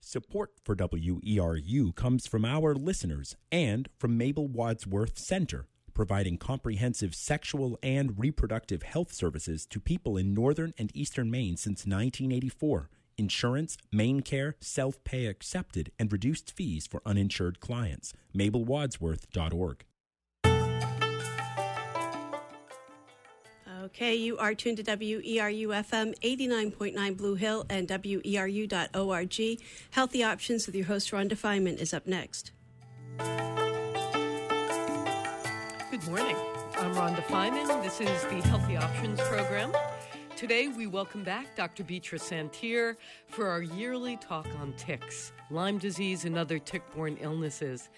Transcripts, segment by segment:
Support for WERU comes from our listeners and from Mabel Wadsworth Center, providing comprehensive sexual and reproductive health services to people in northern and eastern Maine since 1984. Insurance, MaineCare, self pay accepted, and reduced fees for uninsured clients. MabelWadsworth.org. Okay, you are tuned to WERU FM 89.9 Blue Hill and WERU.org. Healthy Options with your host, Rhonda Feinman, is up next. Good morning. I'm Rhonda Feinman. This is the Healthy Options program. Today, we welcome back Dr. Beatrice Szantyr for our yearly talk on ticks, Lyme disease, and other tick borne illnesses.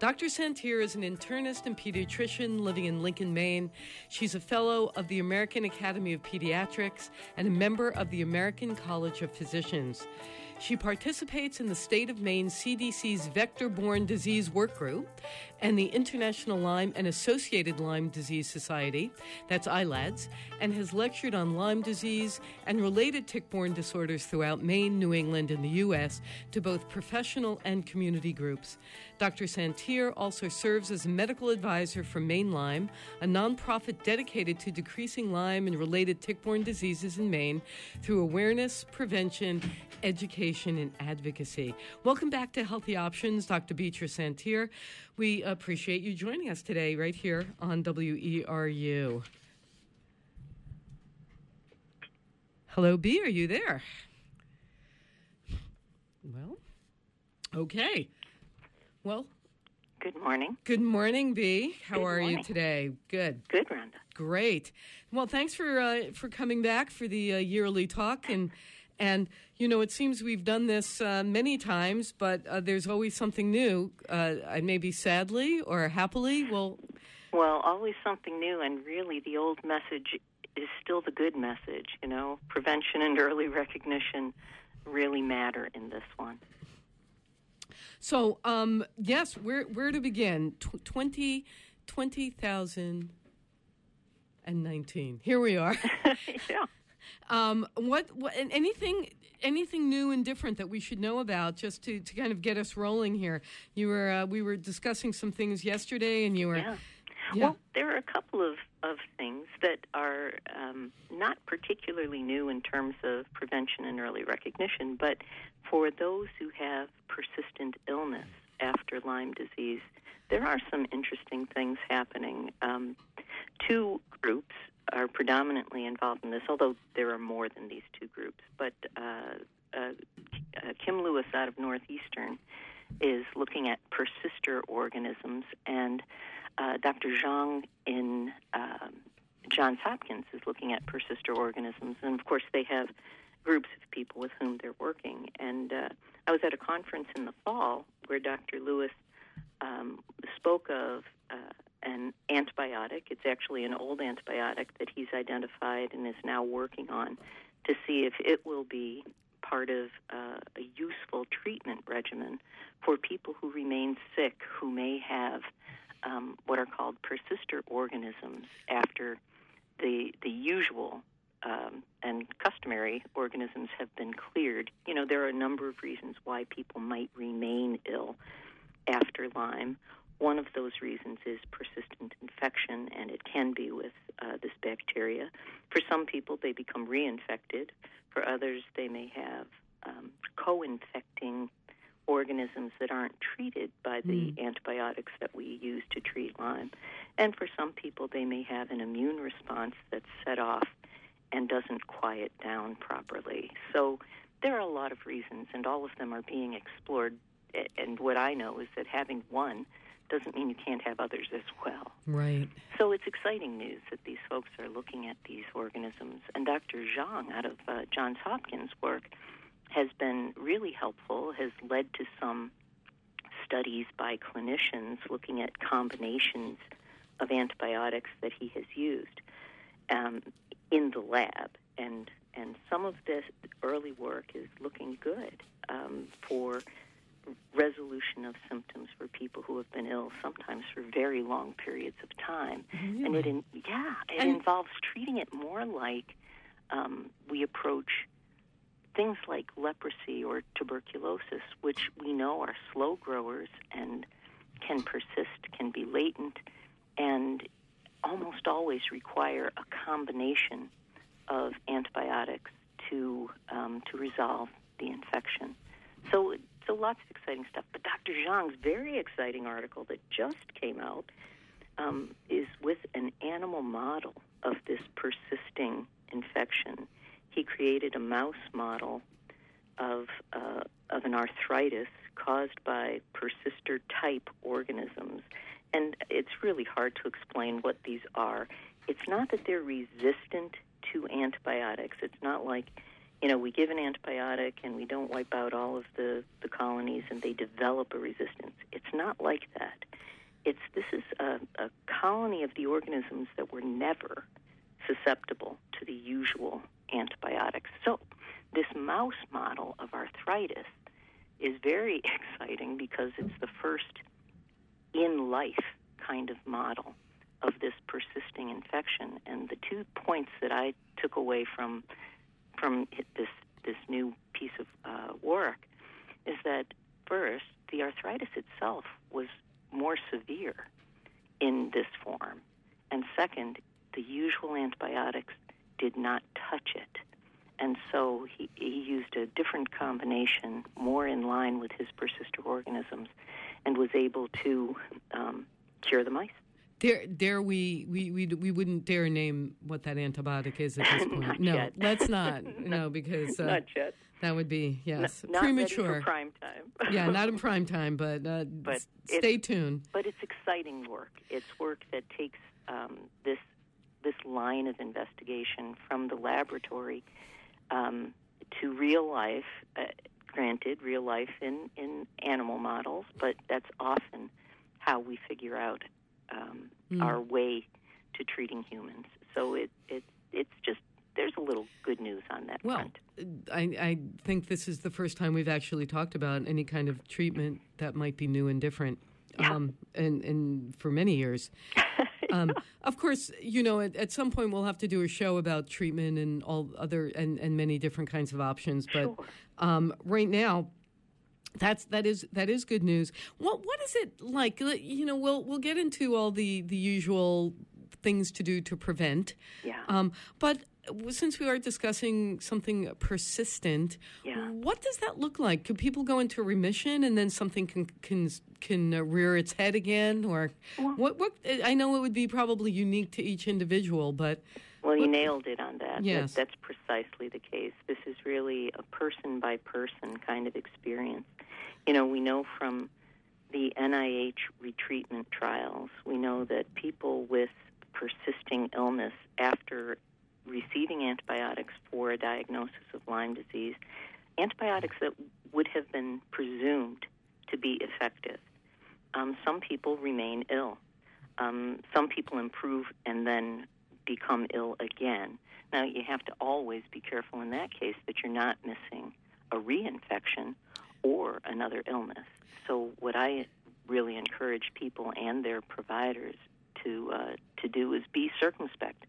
Dr. Szantyr is an internist and pediatrician living in Lincoln, Maine. She's a fellow of the American Academy of Pediatrics and a member of the American College of Physicians. She participates in the state of Maine CDC's vector borne disease work group and the International Lyme and Associated Lyme Disease Society, that's ILADS, and has lectured on Lyme disease and related tick borne disorders throughout Maine, New England, and the U.S. to both professional and community groups. Dr. Szantyr also serves as a medical advisor for Maine Lyme, a nonprofit dedicated to decreasing Lyme and related tick borne diseases in Maine through awareness, prevention, education, and advocacy. Welcome back to Healthy Options, Dr. Beatrice Szantyr. We appreciate you joining us today right here on WERU. Hello, B, are you there? Well, okay. Well, Good morning. good morning, B. How Good are you today? Good. Good, Rhonda. Great. Well, thanks for uh, for coming back for the uh, yearly talk and and you know it seems we've done this uh, many times, but uh, there's always something new. Uh, maybe sadly or happily. Well, Well, always something new, and really the old message is still the good message. You know, prevention and early recognition really matter in this one. so um, yes, where where to begin? Tw- Twenty twenty thousand and nineteen. Here we are. yeah. Um, what, what anything anything new and different that we should know about just to, to kind of get us rolling here? You were uh, we were discussing some things yesterday, and you were Yeah. Yeah. Well, there are a couple of, of things that are um, not particularly new in terms of prevention and early recognition, but for those who have persistent illness after Lyme disease, there are some interesting things happening. Um, two groups are predominantly involved in this, although there are more than these two groups. But uh, uh, uh, Kim Lewis out of Northeastern is looking at persister organisms, and uh, Dr. Zhang in um, Johns Hopkins is looking at persister organisms, and of course they have groups of people with whom they're working. And uh, I was at a conference in the fall where Dr. Lewis um, spoke of uh, an antibiotic. It's actually an old antibiotic that he's identified and is now working on to see if it will be part of uh, a useful treatment regimen for people who remain sick who may have um, what are called persister organisms after the the usual um, and customary organisms have been cleared. You know, there are a number of reasons why people might remain ill after Lyme. One of those reasons is persistent infection, and it can be with uh, this bacteria. For some people, they become reinfected. For others, they may have um, co infecting organisms that aren't treated by the antibiotics that we use to treat Lyme. And for some people, they may have an immune response that's set off and doesn't quiet down properly. So there are a lot of reasons, and all of them are being explored. And what I know is that having one doesn't mean you can't have others as well. right. So it's exciting news that these folks are looking at these organisms. And Dr. Zhang out of uh, Johns Hopkins' work has been really helpful, has led to some studies by clinicians looking at combinations of antibiotics that he has used um, in the lab. And, and some of this early work is looking good um, for resolution of symptoms for people who have been ill, sometimes for very long periods of time. And it, in, yeah, it And- involves treating it more like um, we approach things like leprosy or tuberculosis, which we know are slow growers and can persist, can be latent, and almost always require a combination of antibiotics to um, to resolve the infection. So, so lots of exciting stuff. But Dr. Zhang's very exciting article that just came out um, is with an animal model of this persisting infection. He created a mouse model of uh, of an arthritis caused by persister type organisms. And it's really hard to explain what these are. It's not that they're resistant to antibiotics. It's not like, you know, we give an antibiotic and we don't wipe out all of the, the colonies and they develop a resistance. It's not like that. It's this is a, a colony of the organisms that were never susceptible to the usual antibiotics. So, this mouse model of arthritis is very exciting because it's the first in life kind of model of this persisting infection. And the two points that I took away from from this this new piece of uh, work is that first, the arthritis itself was more severe in this form, and second, the usual antibiotics did not touch it. And so he, he used a different combination, more in line with his persister organisms, and was able to um, cure the mice. Dare, dare we, we, we, we wouldn't dare name what that antibiotic is at this point. no, yet. let's not. No, because uh, not yet. That would be yes N- not premature. Prime time. yeah, not in prime time, but, uh, but stay tuned. But it's exciting work. It's work that takes um, this this line of investigation from the laboratory um, to real life. Uh, granted, real life in in animal models, but that's often how we figure out um, Mm. our way to treating humans. So it it it's just there's a little good news on that Well, front. I, I think this is the first time we've actually talked about any kind of treatment that might be new and different. Yeah. Um, and, and for many years. Um, of course, you know, at, at some point we'll have to do a show about treatment and all other and, and many different kinds of options. But Sure. um, right now, that's that is that is good news. What what is it like? You know, we'll we'll get into all the the usual things to do to prevent. Yeah. Um, but since we are discussing something persistent, Yeah. what does that look like? Could people go into remission and then something can can can uh, rear its head again, or what? What I know it would be probably unique to each individual, but Well, you nailed it on that. That- Yes. That's precisely the case. This is really a person by person kind of experience. You know, we know from the NIH retreatment trials, we know that people with persisting illness after receiving antibiotics for a diagnosis of Lyme disease, antibiotics that would have been presumed to be effective, um, some people remain ill. Um, some people improve and then become ill again. Now, you have to always be careful in that case that you're not missing a reinfection or another illness. So, what I really encourage people and their providers to uh, to do is be circumspect.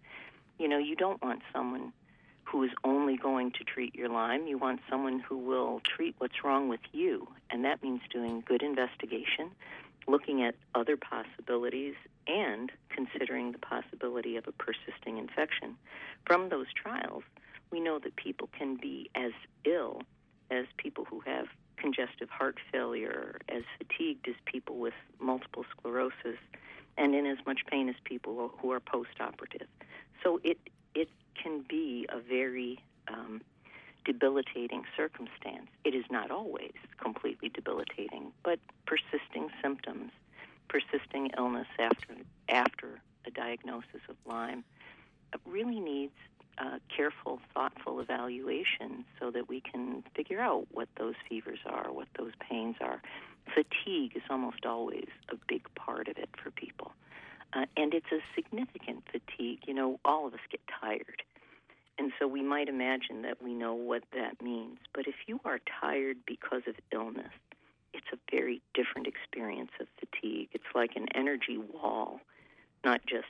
You know, you don't want someone who is only going to treat your Lyme. You want someone who will treat what's wrong with you, and that means doing good investigation, looking at other possibilities, and considering the possibility of a persisting infection. From those trials, we know that people can be as ill as people who have congestive heart failure, as fatigued as people with multiple sclerosis, and in as much pain as people who are post-operative. So it it can be a very um, debilitating circumstance. It is not always completely debilitating, but persisting symptoms, persisting illness after after a diagnosis of Lyme uh, really needs uh, careful, thoughtful evaluation so that we can figure out what those fevers are, what those pains are. Fatigue is almost always a big part of it for people. Uh, and it's a significant fatigue. You know, all of us get tired. And so we might imagine that we know what that means. But if you are tired because of illness, it's a very different experience of fatigue. It's like an energy wall, not just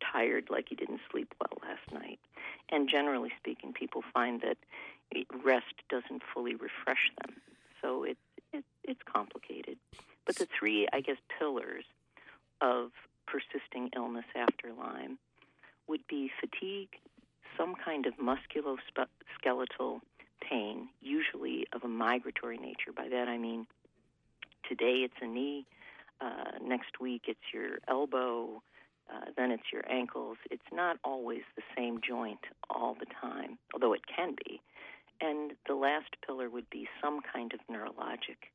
tired like you didn't sleep well last night. And generally speaking, people find that rest doesn't fully refresh them. So it's it, it's complicated. But the three, I guess, pillars of persisting illness after Lyme would be fatigue, some kind of musculoskeletal pain, usually of a migratory nature. By that I mean today it's a knee, uh, next week it's your elbow, uh, then it's your ankles. It's not always the same joint all the time, although it can be. And the last pillar would be some kind of neurologic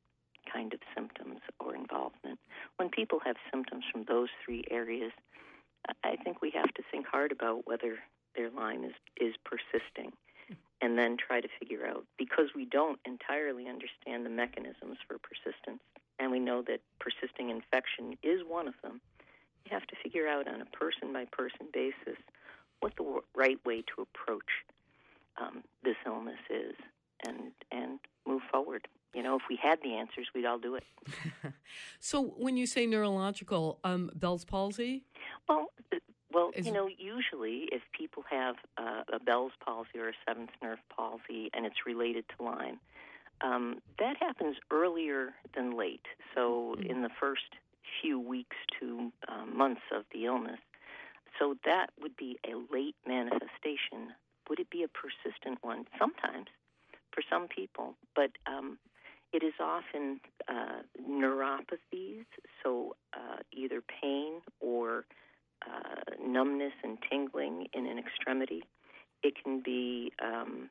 kind of symptoms or involvement. When people have symptoms from those three areas, I think we have to think hard about whether their Lyme is, is persisting and then try to figure out because we don't entirely understand the mechanisms for persistence and we know that persisting infection is one of them you have to figure out on a person by person basis what the right way to approach um, this illness is and and move forward. You know if we had the answers we'd all do it. So when you say neurological um, bell's palsy? Well well, Is, you know, usually if people have uh, a Bell's palsy or a seventh nerve palsy and it's related to Lyme, um, that happens earlier than late. So mm-hmm. in the first few weeks to um, months of the illness. So that would be a late manifestation. Would it be a persistent one? Sometimes for some people, but um, it is often uh, neuropathies, so uh, either pain or uh, numbness and tingling in an extremity. It can be um,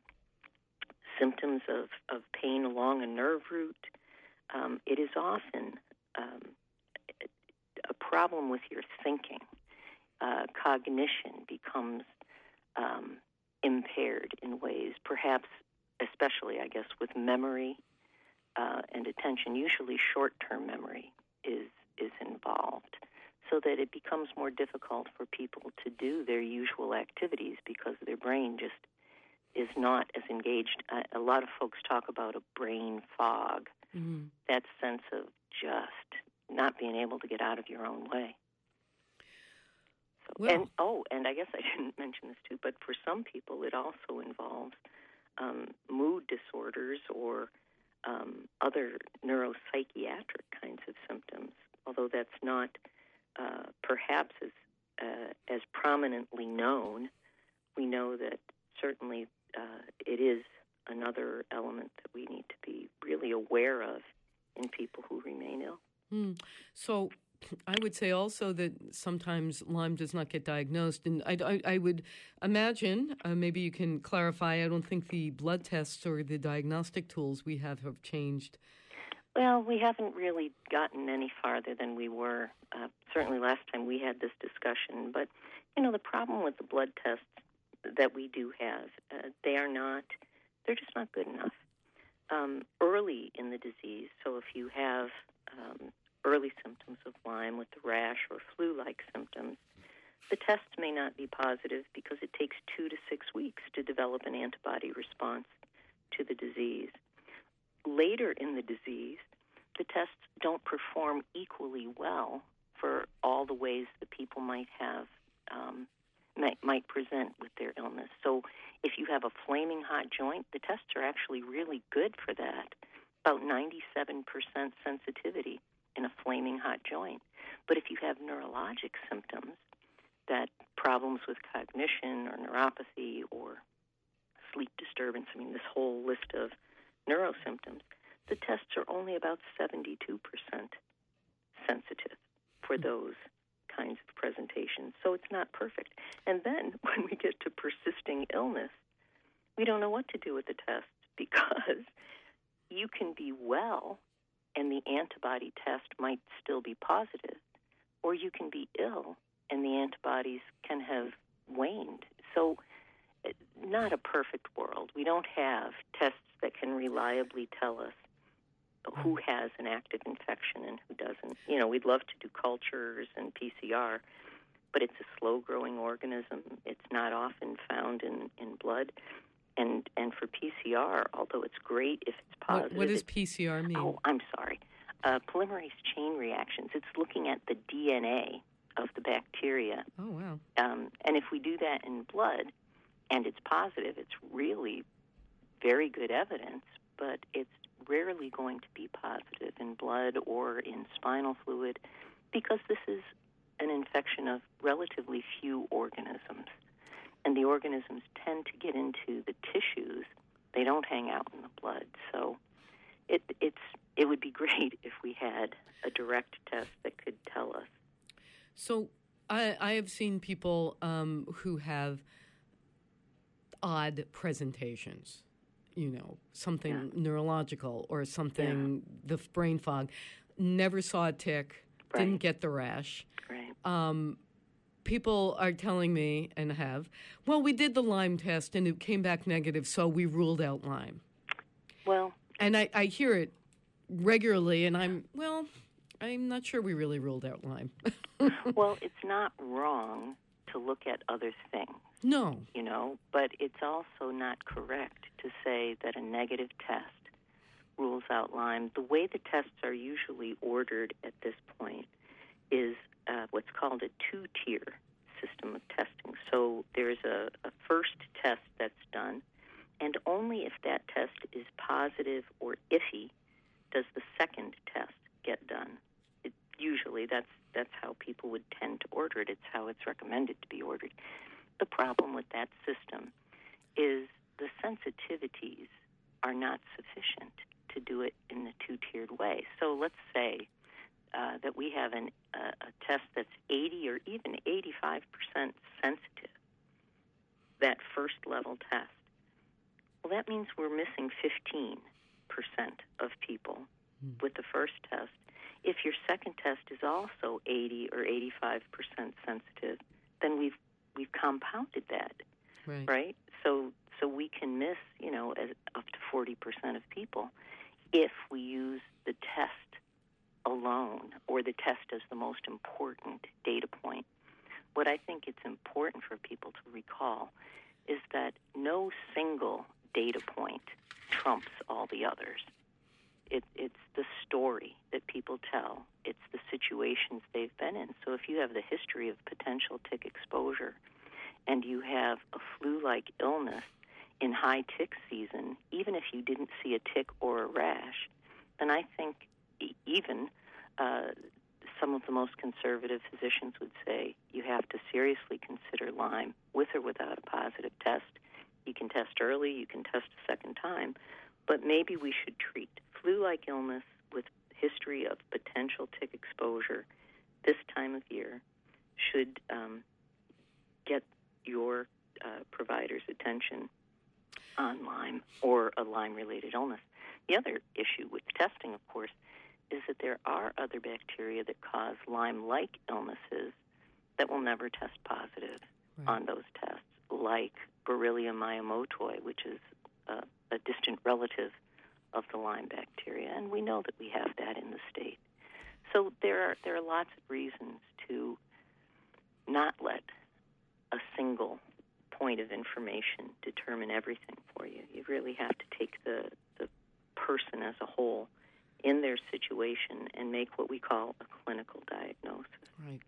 symptoms of, of pain along a nerve root. Um, it is often um, a problem with your thinking. Uh, cognition becomes um, impaired in ways, perhaps, especially, I guess, with memory uh, and attention. Usually, short-term memory is is involved so that it becomes more difficult for people to do their usual activities because their brain just is not as engaged. A, lot of folks talk about a brain fog, mm-hmm. that sense of just not being able to get out of your own way. So, well, and oh, and I guess I didn't mention this too, but for some people, it also involves um, mood disorders or um, other neuropsychiatric kinds of symptoms. Although that's not uh, perhaps as uh, as prominently known, we know that certainly uh, it is another element that we need to be really aware of in people who remain ill. Mm. So. I would say also that sometimes Lyme does not get diagnosed, and I, I, I would imagine uh, maybe you can clarify. I don't think the blood tests or the diagnostic tools we have have changed well, we haven't really gotten any farther than we were. Uh, certainly, last time we had this discussion. But you know, the problem with the blood tests that we do have, uh, they are not. They're just not good enough. Um, early in the disease, so if you have um, early symptoms of Lyme with the rash or flu-like symptoms, the test may not be positive because it takes two to six weeks to develop an antibody response to the disease later in the disease, the tests don't perform equally well for all the ways that people might have um, might, might present with their illness. So, if you have a flaming hot joint, the tests are actually really good for that. About 97% sensitivity in a flaming hot joint. But if you have neurologic symptoms, that problems with cognition or neuropathy or sleep disturbance, I mean, this whole list of neurosymptoms, the tests are only about 72% sensitive for hmm. those kinds of presentations. So it's not perfect. And then when we get to persisting illness, we don't know what to do with the test because you can be well and the antibody test might still be positive, or you can be ill and the antibodies can have waned. So, eh, not a perfect world. We don't have tests that can reliably tell us who has an active infection and who doesn't. You know, we'd love to do cultures and PCR, but it's a slow growing organism. It's not often found in, in blood. And and for PCR, although it's great if it's positive. What, what does PCR mean? Oh, I'm sorry. Uh, polymerase chain reactions. It's looking at the DNA of the bacteria. Oh, wow. Um, and if we do that in blood and it's positive, it's really very good evidence, but it's rarely going to be positive in blood or in spinal fluid because this is an infection of relatively few organisms. And the organisms tend to get into the tissues. They don't hang out in the blood. So it, it's, it would be great if we had a direct test that could tell us. So I, I have seen people um, who have odd presentations you know, something yeah. neurological or something, yeah. the brain fog. Never saw a tick, right. didn't get the rash. Right. Um, people are telling me and have, well, we did the Lyme test and it came back negative, so we ruled out Lyme. Well, and I, I hear it regularly, and I'm, well, I'm not sure we really ruled out Lyme. well, it's not wrong to look at other things. No. You know, but it's also not correct to say that a negative test rules out Lyme. The way the tests are usually ordered at this point is uh, what's called a two tier system of testing. So there's a, a first test that's done, and only if that test is positive or iffy does the second test get done. It, usually that's that's how people would tend to order it. It's how it's recommended to be ordered. The problem with that system is the sensitivities are not sufficient to do it in the two tiered way. So let's say uh, that we have an, uh, a test that's 80 or even 85% sensitive, that first level test. Well, that means we're missing 15% of people mm. with the first test. If your second test is also 80 or 85% sensitive, then we've we've compounded that, right? right? So so we can miss, you know, as, up to 40% of people if we use the test alone or the test as the most important data point. What I think it's important for people to recall is that no single data point trumps all the others. It, it's the story people tell. It's the situations they've been in. So if you have the history of potential tick exposure and you have a flu-like illness in high tick season, even if you didn't see a tick or a rash, then I think even uh, some of the most conservative physicians would say you have to seriously consider Lyme with or without a positive test. You can test early, you can test a second time, but maybe we should treat flu like illness history of potential tick exposure this time of year should um, get your uh, provider's attention on Lyme or a Lyme related illness. The other issue with testing, of course, is that there are other bacteria that cause Lyme like illnesses that will never test positive right. on those tests, like Borrelia miyamotoi, which is a, a distant relative of the Lyme bacteria, and we know that we have that in the state. So there are there are lots of reasons to not let a single point of information determine everything for you. You really have to take the, the person as a whole in their situation and make what we call a clinical diagnosis. Right.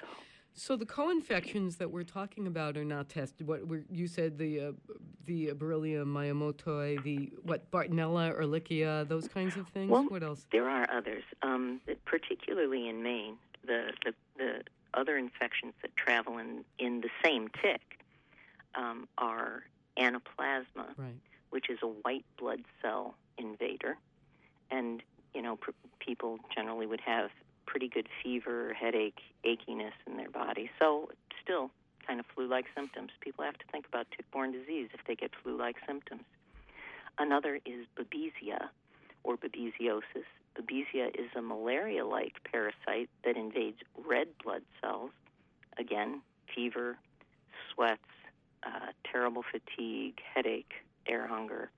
So, so the co-infections that we're talking about are not tested. What you said the uh, the Borrelia miyamotoi, the what Bartonella, Ehrlichia, those kinds of things. Well, what else? There are others, um, particularly in Maine. The, the the other infections that travel in in the same tick um, are anaplasma, right. which is a white blood cell invader, and you know pr- people generally would have pretty good fever, headache, achiness in their body. So still kind of flu-like symptoms. People have to think about tick-borne disease if they get flu-like symptoms. Another is babesia or babesiosis. Babesia is a malaria-like parasite that invades red blood cells. Again, fever, fatigue, headache, air hunger.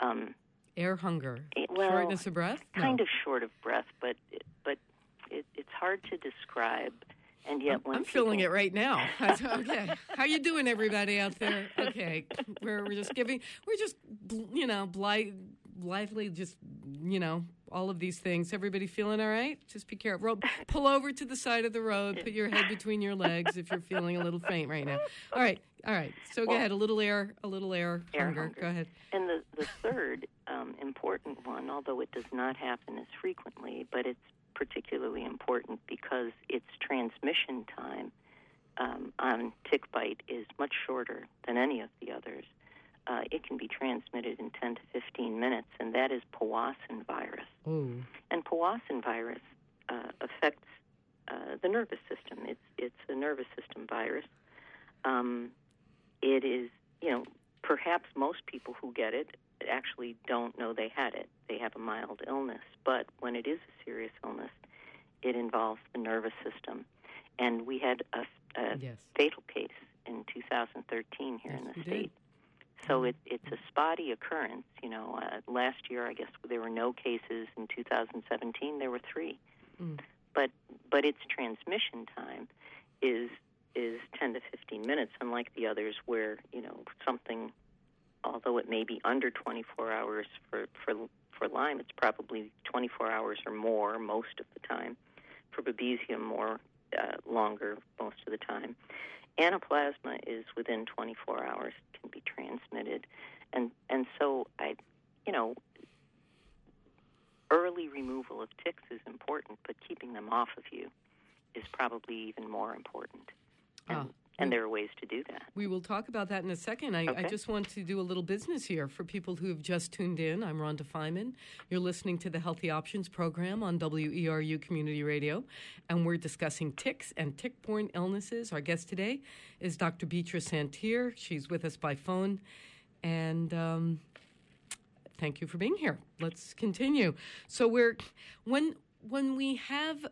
Um, air hunger. It, well, Shortness of breath. Kind of short of breath, but but it, it's hard to describe. And yet, I'm, I'm people... feeling it right now. okay, how you doing, everybody out there? Okay, we're, we're just giving, we're just you know blithe, blithely just you know all of these things. Everybody feeling all right? Just be careful. Pull over to the side of the road. Put your head between your legs if you're feeling a little faint right now. All right, all right. So go ahead. A little air, a little air, air hunger. hunger. Go ahead. And the the third um, important one, although it does not happen as frequently, but it's particularly important because its transmission time um, on tick bite is much shorter than any of the others. Uh, it can be transmitted in 10 to 15 minutes, and that is Powassan virus. And Powassan virus uh, affects uh, the nervous system. It's it's a nervous system virus. Um, it is, you know, perhaps most people who get it actually don't know they had it. They have a mild illness, but when it is a serious illness, it involves the nervous system. And we had a, a Yes. fatal case in 2013 here Yes, in the state. did. So it, it's a spotty occurrence. You know, uh, last year I guess there were no cases. In 2017 there were three. Mm. But but its transmission time is is 10 to 15 minutes, unlike the others where you know something. Although it may be under 24 hours for for for Lyme, it's probably 24 hours or more most of the time. For Babesia, more uh, longer most of the time. Anaplasma is within 24 hours can be transmitted, and and so I, you know, early removal of ticks is important, but keeping them off of you is probably even more important. And, Ah. and there are ways to do that. We will talk about that in a second. I, I just want to do a little business here for people who have just tuned in. I'm Rhonda Feinman. You're listening to the Healthy Options program on WERU Community Radio, and we're discussing ticks and tick borne illnesses. Our guest today is Dr. Beatrice Szantyr. She's with us by phone. And um, thank you for being here. Let's continue. So we're when when we have uh,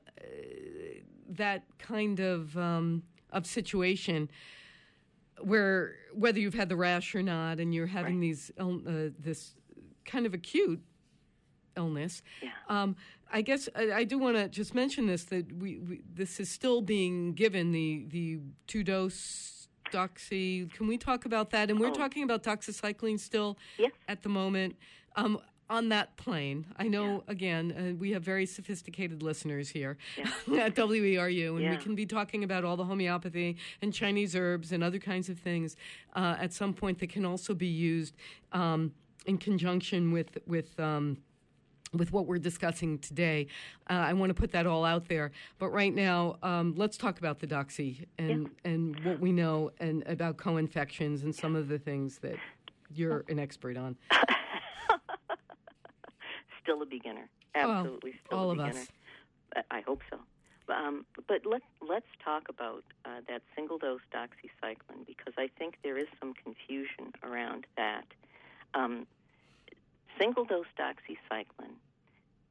that kind of um, of situation where whether you've had the rash or not, and you're having Right. these uh, this kind of acute illness. Yeah. Um, I guess I, I do want to just mention this that we, we this is still being given the the two dose doxy. Can we talk about that? And we're Oh. talking about doxycycline still Yes. at the moment. Um, on that plane, I know again uh, we have very sophisticated listeners here at WERU, and we can be talking about all the homeopathy and Chinese herbs and other kinds of things uh, at some point that can also be used um, in conjunction with with. Um, with what we're discussing today, uh, I want to put that all out there. But right now, um, let's talk about the doxy and and what we know and about co-infections and some of the things that you're an expert on. Still a beginner. Well, Absolutely still all a of us. I- hope so. Um, but let's let's talk about uh, that single dose doxycycline because I think there is some confusion around that. Um, single dose doxycycline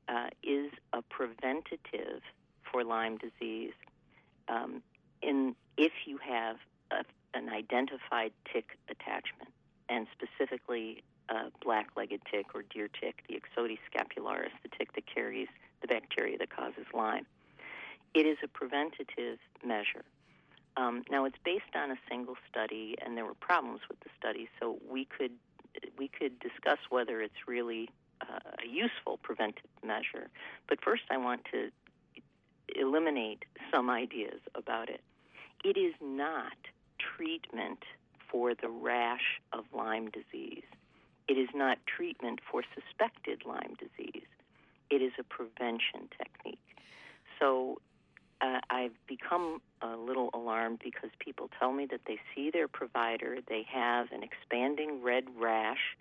uh, is a preventative for Lyme disease. Um, in if you have a, an identified tick attachment, and specifically a black-legged tick or deer tick, the Ixodes scapularis, the tick that carries the bacteria that causes Lyme. It is a preventative measure. Um, now, it's based on a single study, and there were problems with the study, so we could we could discuss whether it's really uh, a useful preventive measure. But first, I want to eliminate some ideas about it. It is not treatment for the rash of Lyme disease. It is not treatment for suspected Lyme disease. It is a prevention technique. So uh, I've become a little alarmed because people tell me that they see their provider, they have an expanding red rash,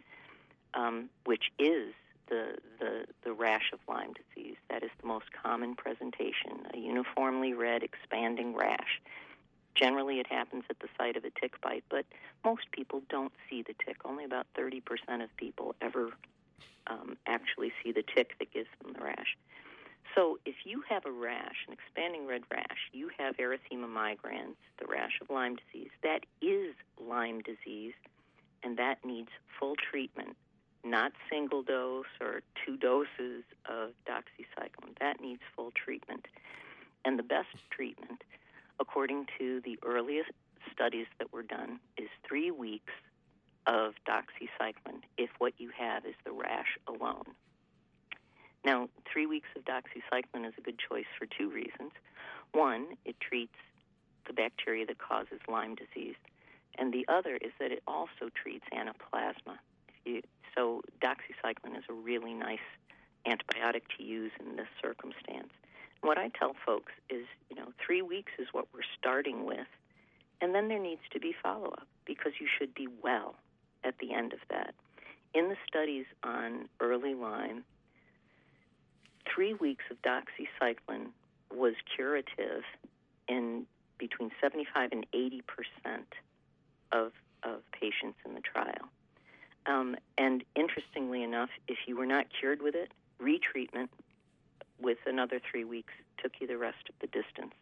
um, which is the, the, the rash of Lyme disease. That is the most common presentation, a uniformly red expanding rash. Generally, it happens at the site of a tick bite, but most people don't see the tick. Only about 30% of people ever um, actually see the tick that gives them the rash. So, if you have a rash, an expanding red rash, you have erythema migrans, the rash of Lyme disease. That is Lyme disease, and that needs full treatment, not single dose or two doses of doxycycline. That needs full treatment. And the best treatment, according to the earliest studies that were done, is three weeks of doxycycline if what you have is the rash alone. Now, three weeks of doxycycline is a good choice for two reasons. One, it treats the bacteria that causes Lyme disease, and the other is that it also treats anaplasma. So, doxycycline is a really nice antibiotic to use in this circumstance. What I tell folks is, you know, three weeks is what we're starting with, and then there needs to be follow up because you should be well at the end of that. In the studies on early Lyme, three weeks of doxycycline was curative in between 75 and 80 percent of, of patients in the trial. Um, and interestingly enough, if you were not cured with it, retreatment with another three weeks took you the rest of the distance.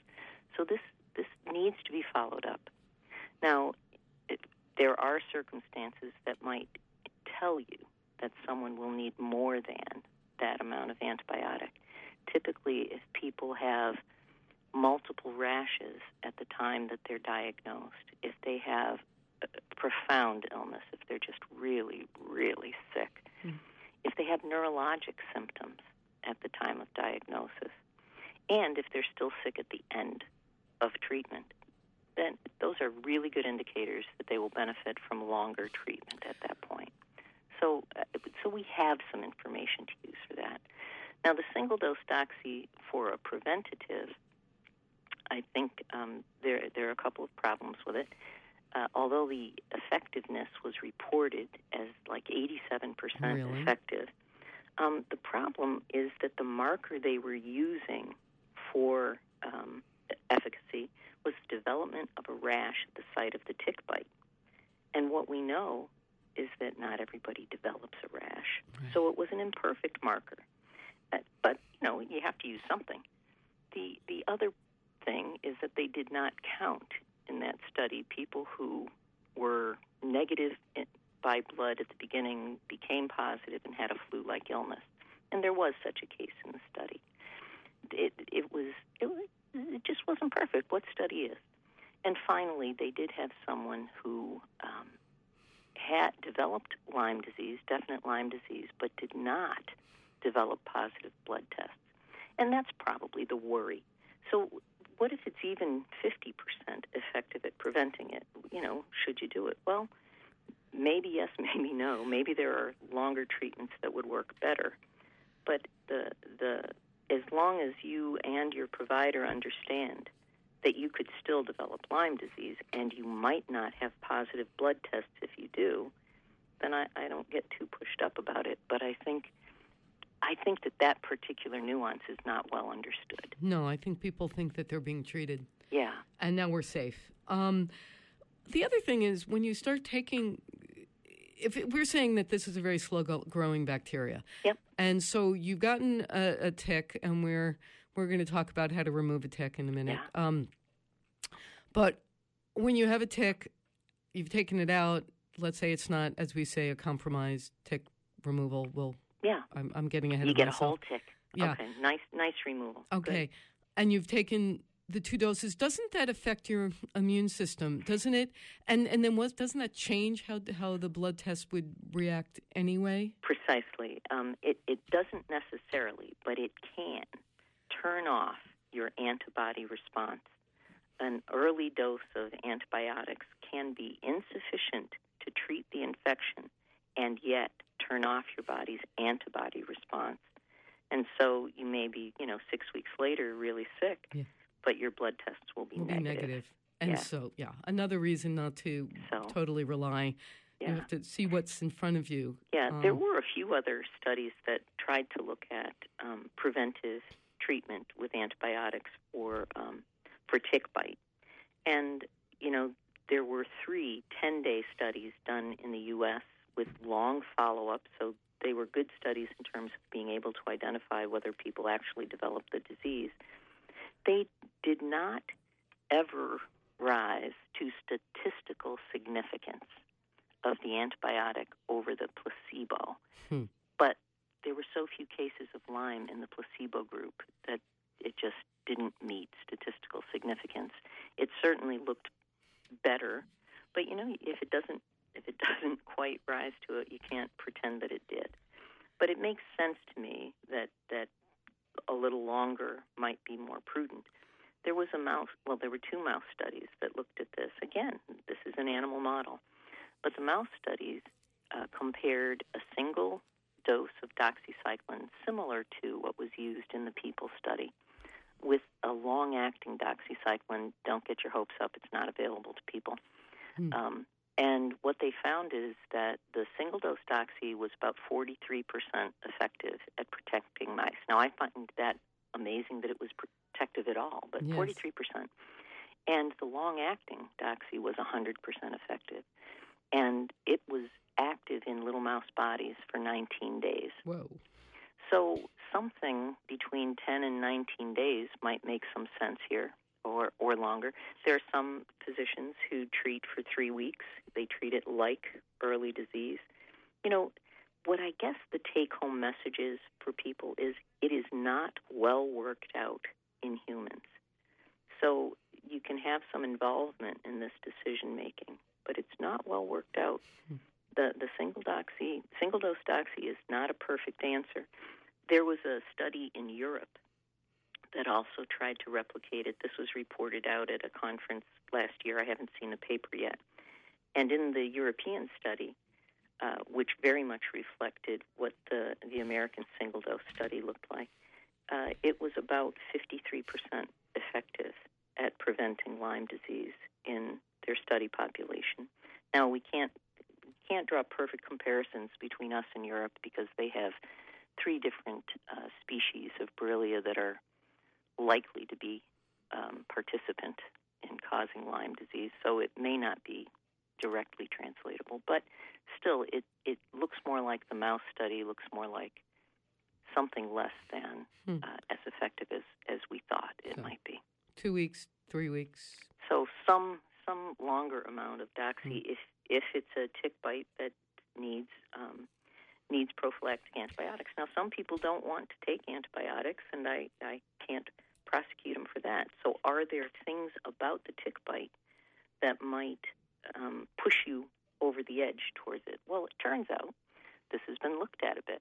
So this this needs to be followed up. Now, it, there are circumstances that might tell you that someone will need more than that amount of antibiotic. Typically, if people have multiple rashes at the time that they're diagnosed, if they have profound illness, if they're just really, really sick, mm. if they have neurologic symptoms at the time of diagnosis, and if they're still sick at the end of treatment, then those are really good indicators that they will benefit from longer treatment at that point. So, uh, so we have some information to use for that. Now, the single dose doxy for a preventative, I think um, there there are a couple of problems with it. Uh, although the effectiveness was reported as like 87% really? effective, um, the problem is that the marker they were using for um, efficacy was the development of a rash at the site of the tick bite. And what we know is that not everybody develops a rash. Right. So it was an imperfect marker. Uh, but, you know, you have to use something. The, the other thing is that they did not count in that study people who were negative by blood at the beginning became positive and had a flu-like illness, and there was such a case in the study. It, it was it, it just wasn't perfect. What study is? And finally, they did have someone who um, had developed Lyme disease, definite Lyme disease, but did not develop positive blood tests, and that's probably the worry. So what if it's even 50% effective at preventing it? You know, should you do it? Well, maybe yes, maybe no. Maybe there are longer treatments that would work better. But the the as long as you and your provider understand that you could still develop Lyme disease and you might not have positive blood tests if you do, then I, I don't get too pushed up about it. But I think I think that that particular nuance is not well understood. No, I think people think that they're being treated. Yeah. And now we're safe. Um, the other thing is when you start taking, if it, we're saying that this is a very slow growing bacteria. Yep. And so you've gotten a, a tick, and we're we're going to talk about how to remove a tick in a minute. Yeah. Um, but when you have a tick, you've taken it out. Let's say it's not, as we say, a compromised tick removal will yeah. I'm, I'm getting ahead you of myself. You get a whole tick. Yeah. Okay. Nice, nice removal. Okay. Good. And you've taken the two doses. Doesn't that affect your immune system? Doesn't it? And and then what? Doesn't that change how how the blood test would react anyway? Precisely. Um, it it doesn't necessarily, but it can turn off your antibody response. An early dose of antibiotics can be insufficient to treat the infection, and yet turn off your body's antibody response. And so you may be, you know, six weeks later really sick, yeah. But your blood tests will be will negative. Be negative. And yeah. so, yeah, another reason not to so, totally rely. Yeah. You have to see what's in front of you. Yeah, um, there were a few other studies that tried to look at um, preventive treatment with antibiotics for um, for tick bite, and you know there were three 10-day studies done in the U.S with long follow up. So they were good studies in terms of being able to identify whether people actually developed the disease. They did not ever rise to statistical significance of the antibiotic over the placebo. Hmm. But there were so few cases of Lyme in the placebo group that it just didn't meet statistical significance. It certainly looked better, but you know, if it doesn't if it doesn't quite rise to it, you can't pretend that it did. But it makes sense to me that that a little longer might be more prudent. There was a mouse, well, there were two mouse studies that looked at this. Again, this is an animal model, but the mouse studies uh, compared a single dose of doxycycline, similar to what was used in the people study, with a long acting doxycycline. Don't get your hopes up, it's not available to people. Hmm. Um, and what they found is that the single dose doxy was about 43% effective at protecting mice. Now, I find that amazing that it was protective at all, but yes. 43%. And the long acting doxy was 100% effective. And it was active in little mouse bodies for 19 days. Whoa. So something between 10 and 19 days might make some sense here or, or longer. There are some physicians who treat for three weeks. They treat it like early disease. You know, what I guess the take home message is for people is it is not well worked out in humans. So you can have some involvement in this decision making, but it's not well worked out. The the single doxy single dose doxy is not a perfect answer. There was a study in Europe that also tried to replicate it. This was reported out at a conference last year. I haven't seen the paper yet. And in the European study, uh, which very much reflected what the, the American single dose study looked like, uh, it was about 53% effective at preventing Lyme disease in their study population. Now we can't can't draw perfect comparisons between us and Europe because they have three different uh, species of Borrelia that are likely to be um, participant in causing Lyme disease, so it may not be directly translatable. But still, it, it looks more like the mouse study, looks more like something less than hmm. uh, as effective as, as we thought it so, might be. Two weeks, three weeks. So some some longer amount of doxy hmm. if if it's a tick bite that needs um, needs prophylactic antibiotics. Now, some people don't want to take antibiotics, and I, I can't prosecute them for that. So, are there things about the tick bite that might um, push you over the edge towards it? Well, it turns out this has been looked at a bit.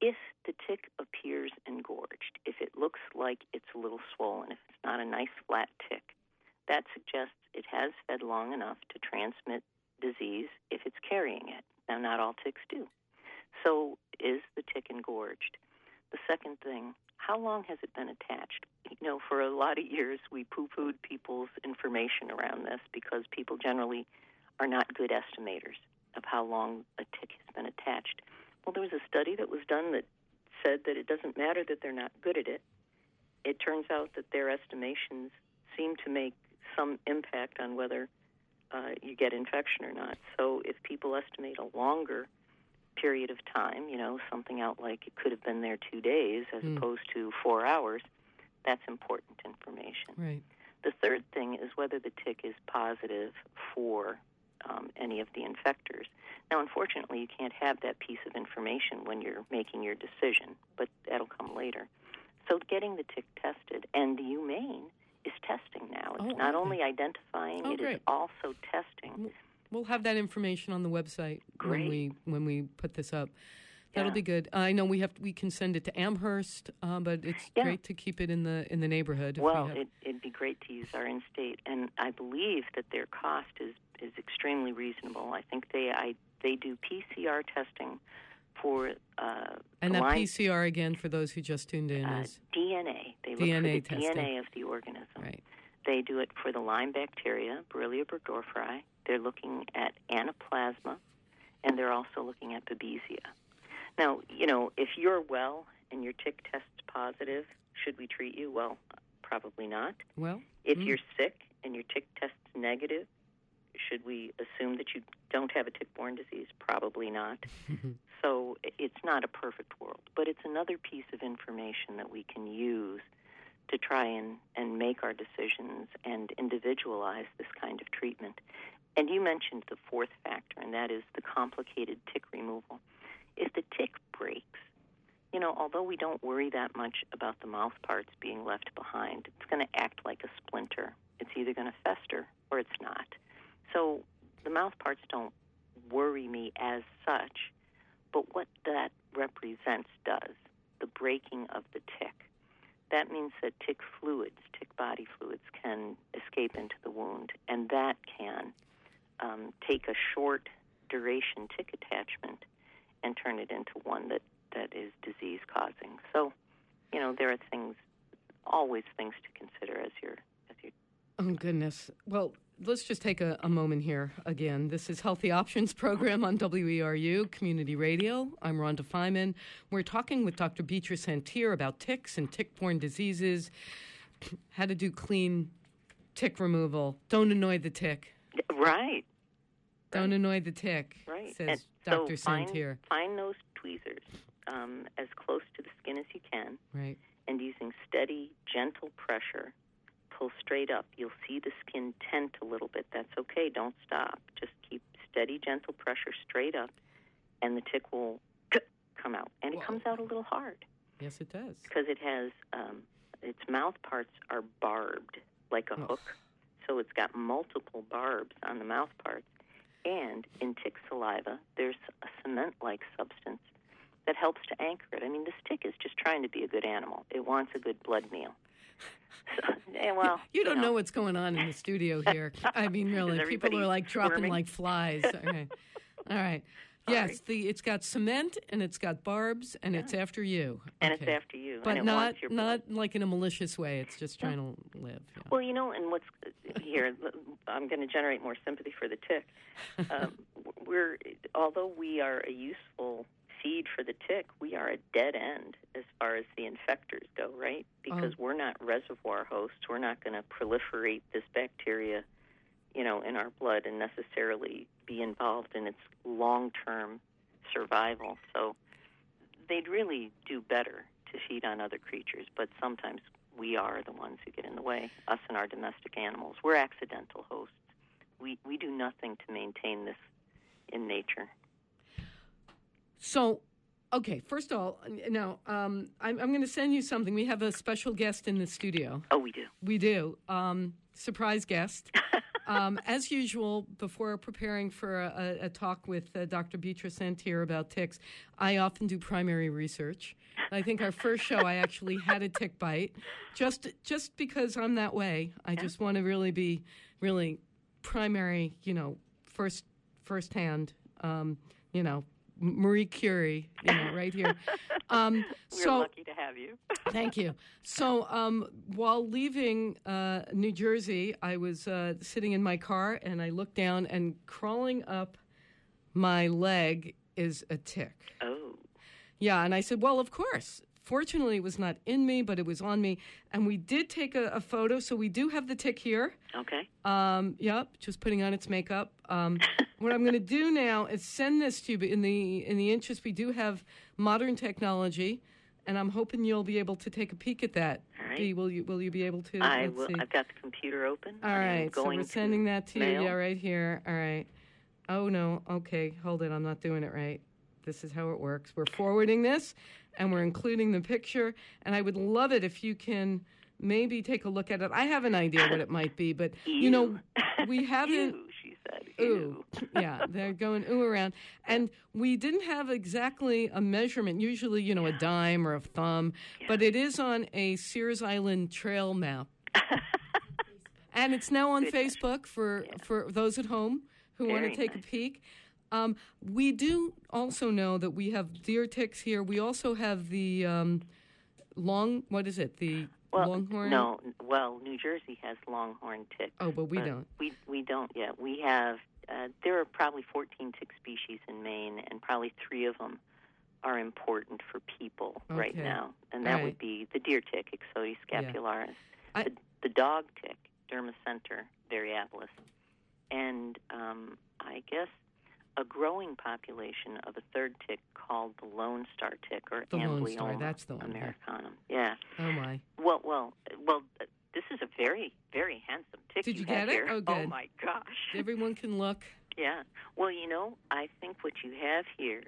If the tick appears engorged, if it looks like it's a little swollen, if it's not a nice flat tick, that suggests it has fed long enough to transmit disease if it's carrying it. Now, not all ticks do. So, is the tick engorged? The second thing, how long has it been attached? You know, for a lot of years, we poo pooed people's information around this because people generally are not good estimators of how long a tick has been attached. Well, there was a study that was done that said that it doesn't matter that they're not good at it. It turns out that their estimations seem to make some impact on whether uh, you get infection or not. So if people estimate a longer period of time, you know, something out like it could have been there two days as mm. opposed to four hours, that's important information. Right. The third thing is whether the tick is positive for um, any of the infectors. Now, unfortunately, you can't have that piece of information when you're making your decision, but that'll come later. So, getting the tick tested and the UMaine is testing now. It's oh, not okay. only identifying; oh, it great. is also testing. We'll have that information on the website Great. when we when we put this up. That'll yeah. be good. I know we have we can send it to Amherst, uh, but it's yeah. great to keep it in the in the neighborhood. Well, we it, would be great to use our in-state, and I believe that their cost is is extremely reasonable. I think they I they do PCR testing for uh, and that PCR again for those who just tuned in uh, is DNA. They look DNA the testing. DNA of the organism. Right. They do it for the Lyme bacteria, Borrelia burgdorferi. They're looking at anaplasma, and they're also looking at babesia. Now, you know, if you're well and your tick tests positive, should we treat you? Well, probably not. Well, if mm. you're sick and your tick tests negative, should we assume that you don't have a tick-borne disease? Probably not. so it's not a perfect world, but it's another piece of information that we can use to try and, and make our decisions and individualize this kind of treatment. And you mentioned the fourth factor, and that is the complicated tick removal. If the tick breaks, you know, although we don't worry that much about the mouth parts being left behind, it's going to act like a splinter. It's either going to fester or it's not. So the mouth parts don't worry me as such, but what that represents does the breaking of the tick. That means that tick fluids, tick body fluids, can escape into the wound, and that can um, take a short duration tick attachment and turn it into one that, that is disease causing. So, you know, there are things, always things to consider as you're as you. Oh goodness. Well, let's just take a, a, moment here again. This is Healthy Options program on WERU Community Radio. I'm Rhonda Feinman. We're talking with Dr. Beatrice Szantyr about ticks and tick-borne diseases, how to do clean tick removal. Don't annoy the tick. Right. Don't right. annoy the tick. Right. Says and Dr. So find, Szantyr. Find those tweezers um, as close to the skin as you can. Right. And using steady, gentle pressure pull straight up. You'll see the skin tent a little bit. That's okay. Don't stop. Just keep steady, gentle pressure straight up, and the tick will come out. And it Whoa. comes out a little hard. Yes, it does. Because it has um, its mouth parts are barbed like a hook, so it's got multiple barbs on the mouth parts. And in tick saliva, there's a cement-like substance that helps to anchor it. I mean, this tick is just trying to be a good animal. It wants a good blood meal. So, well, You don't know. know what's going on in the studio here. I mean, really, people are like dropping squirming? like flies. Okay. All right. Yes, the it's got cement and it's got barbs and it's after you. and it's after you, but and it not wants your not like in a malicious way. It's just trying to live. yeah. Well, you know, and what's here, I'm going to generate more sympathy for the tick. Um, we're, although we are a useful feed for the tick, we are a dead end as far as the infectors go, right? Because Oh. we're not reservoir hosts. We're not going to proliferate this bacteria, you know, in our blood and necessarily be involved in its long-term survival. So they'd really do better to feed on other creatures, but sometimes we are the ones who get in the way, us and our domestic animals. We're accidental hosts. We, we do nothing to maintain this in nature. So, okay, first of all, now um, I'm, I'm going to send you something. We have a special guest in the studio. Oh, we do. We do. Um, surprise guest. Um, as usual, before preparing for a, a talk with uh, Dr. Beatrice Szantyr about ticks, I often do primary research. I think our first show, I actually had a tick bite, just just because I'm that way. I just want to really be really primary, you know, first firsthand, um, you know, Marie Curie, you know, right here. Um, We're so lucky to have you. Thank you. So, um, while leaving uh, New Jersey, I was uh, sitting in my car and I looked down, and crawling up my leg is a tick. Oh, Yeah, and I said, Well, of course. Fortunately, it was not in me, but it was on me. And we did take a, a photo, so we do have the tick here. okay. Um, yep, just putting on its makeup. Um, what I'm going to do now is send this to you. But in the in the interest, we do have modern technology, and I'm hoping you'll be able to take a peek at that. All right. Dee, will you will you be able to? I will. see. I've got the computer open. All right, so we're to sending that to mail. you. Yeah, right here. All right. Oh no. Okay, hold it. I'm not doing it right. This is how it works. We're forwarding this, and we're including the picture. And I would love it if you can maybe take a look at it. I have an idea what it might be, but you know, we haven't. Said. Ooh, yeah, they're going ooh around. And we didn't have exactly a measurement, usually, you know, a dime or a thumb, but it is on a Sears Island trail map. and it's now on. Facebook for, for those at home who want to take nice. a peek. Um, we do also know that we have deer ticks here. We also have the um, long, what is it? The Well, longhorn? no. Well, New Jersey has longhorn tick. Oh, but we but don't. We we don't yet. We have. Uh, there are probably 14 tick species in Maine, and probably three of them are important for people right Okay. now, and that Right. would be the deer tick, Ixodes scapularis, I- the, the dog tick, Dermacentor variabilis, and um, I guess a growing population of a third tick called the Lone Star tick, or The Lone Star, that's the one, yeah. americanum. Yeah. Oh, my. Well, well, well. This is a very, very handsome tick. Did you have get it? here. Oh, good. my gosh. Everyone can look. Yeah. Well, you know, I think what you have here,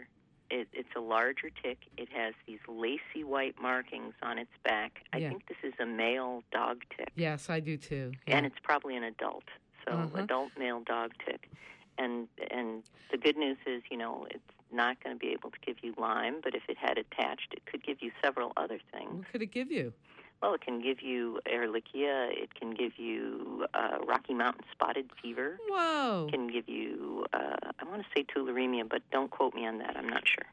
it, it's a larger tick. It has these lacy white markings on its back. I Yeah. think this is a male dog tick, Yes, I do too. Yeah. and it's probably an adult. So Uh-huh. adult male dog tick. And and the good news is, you know, it's not going to be able to give you Lyme, but if it had attached, it could give you several other things. What could it give you? Well, it can give you Ehrlichia. It can give you uh, Rocky Mountain spotted fever. Whoa. It can give you, uh, I want to say tularemia, but don't quote me on that. I'm not sure.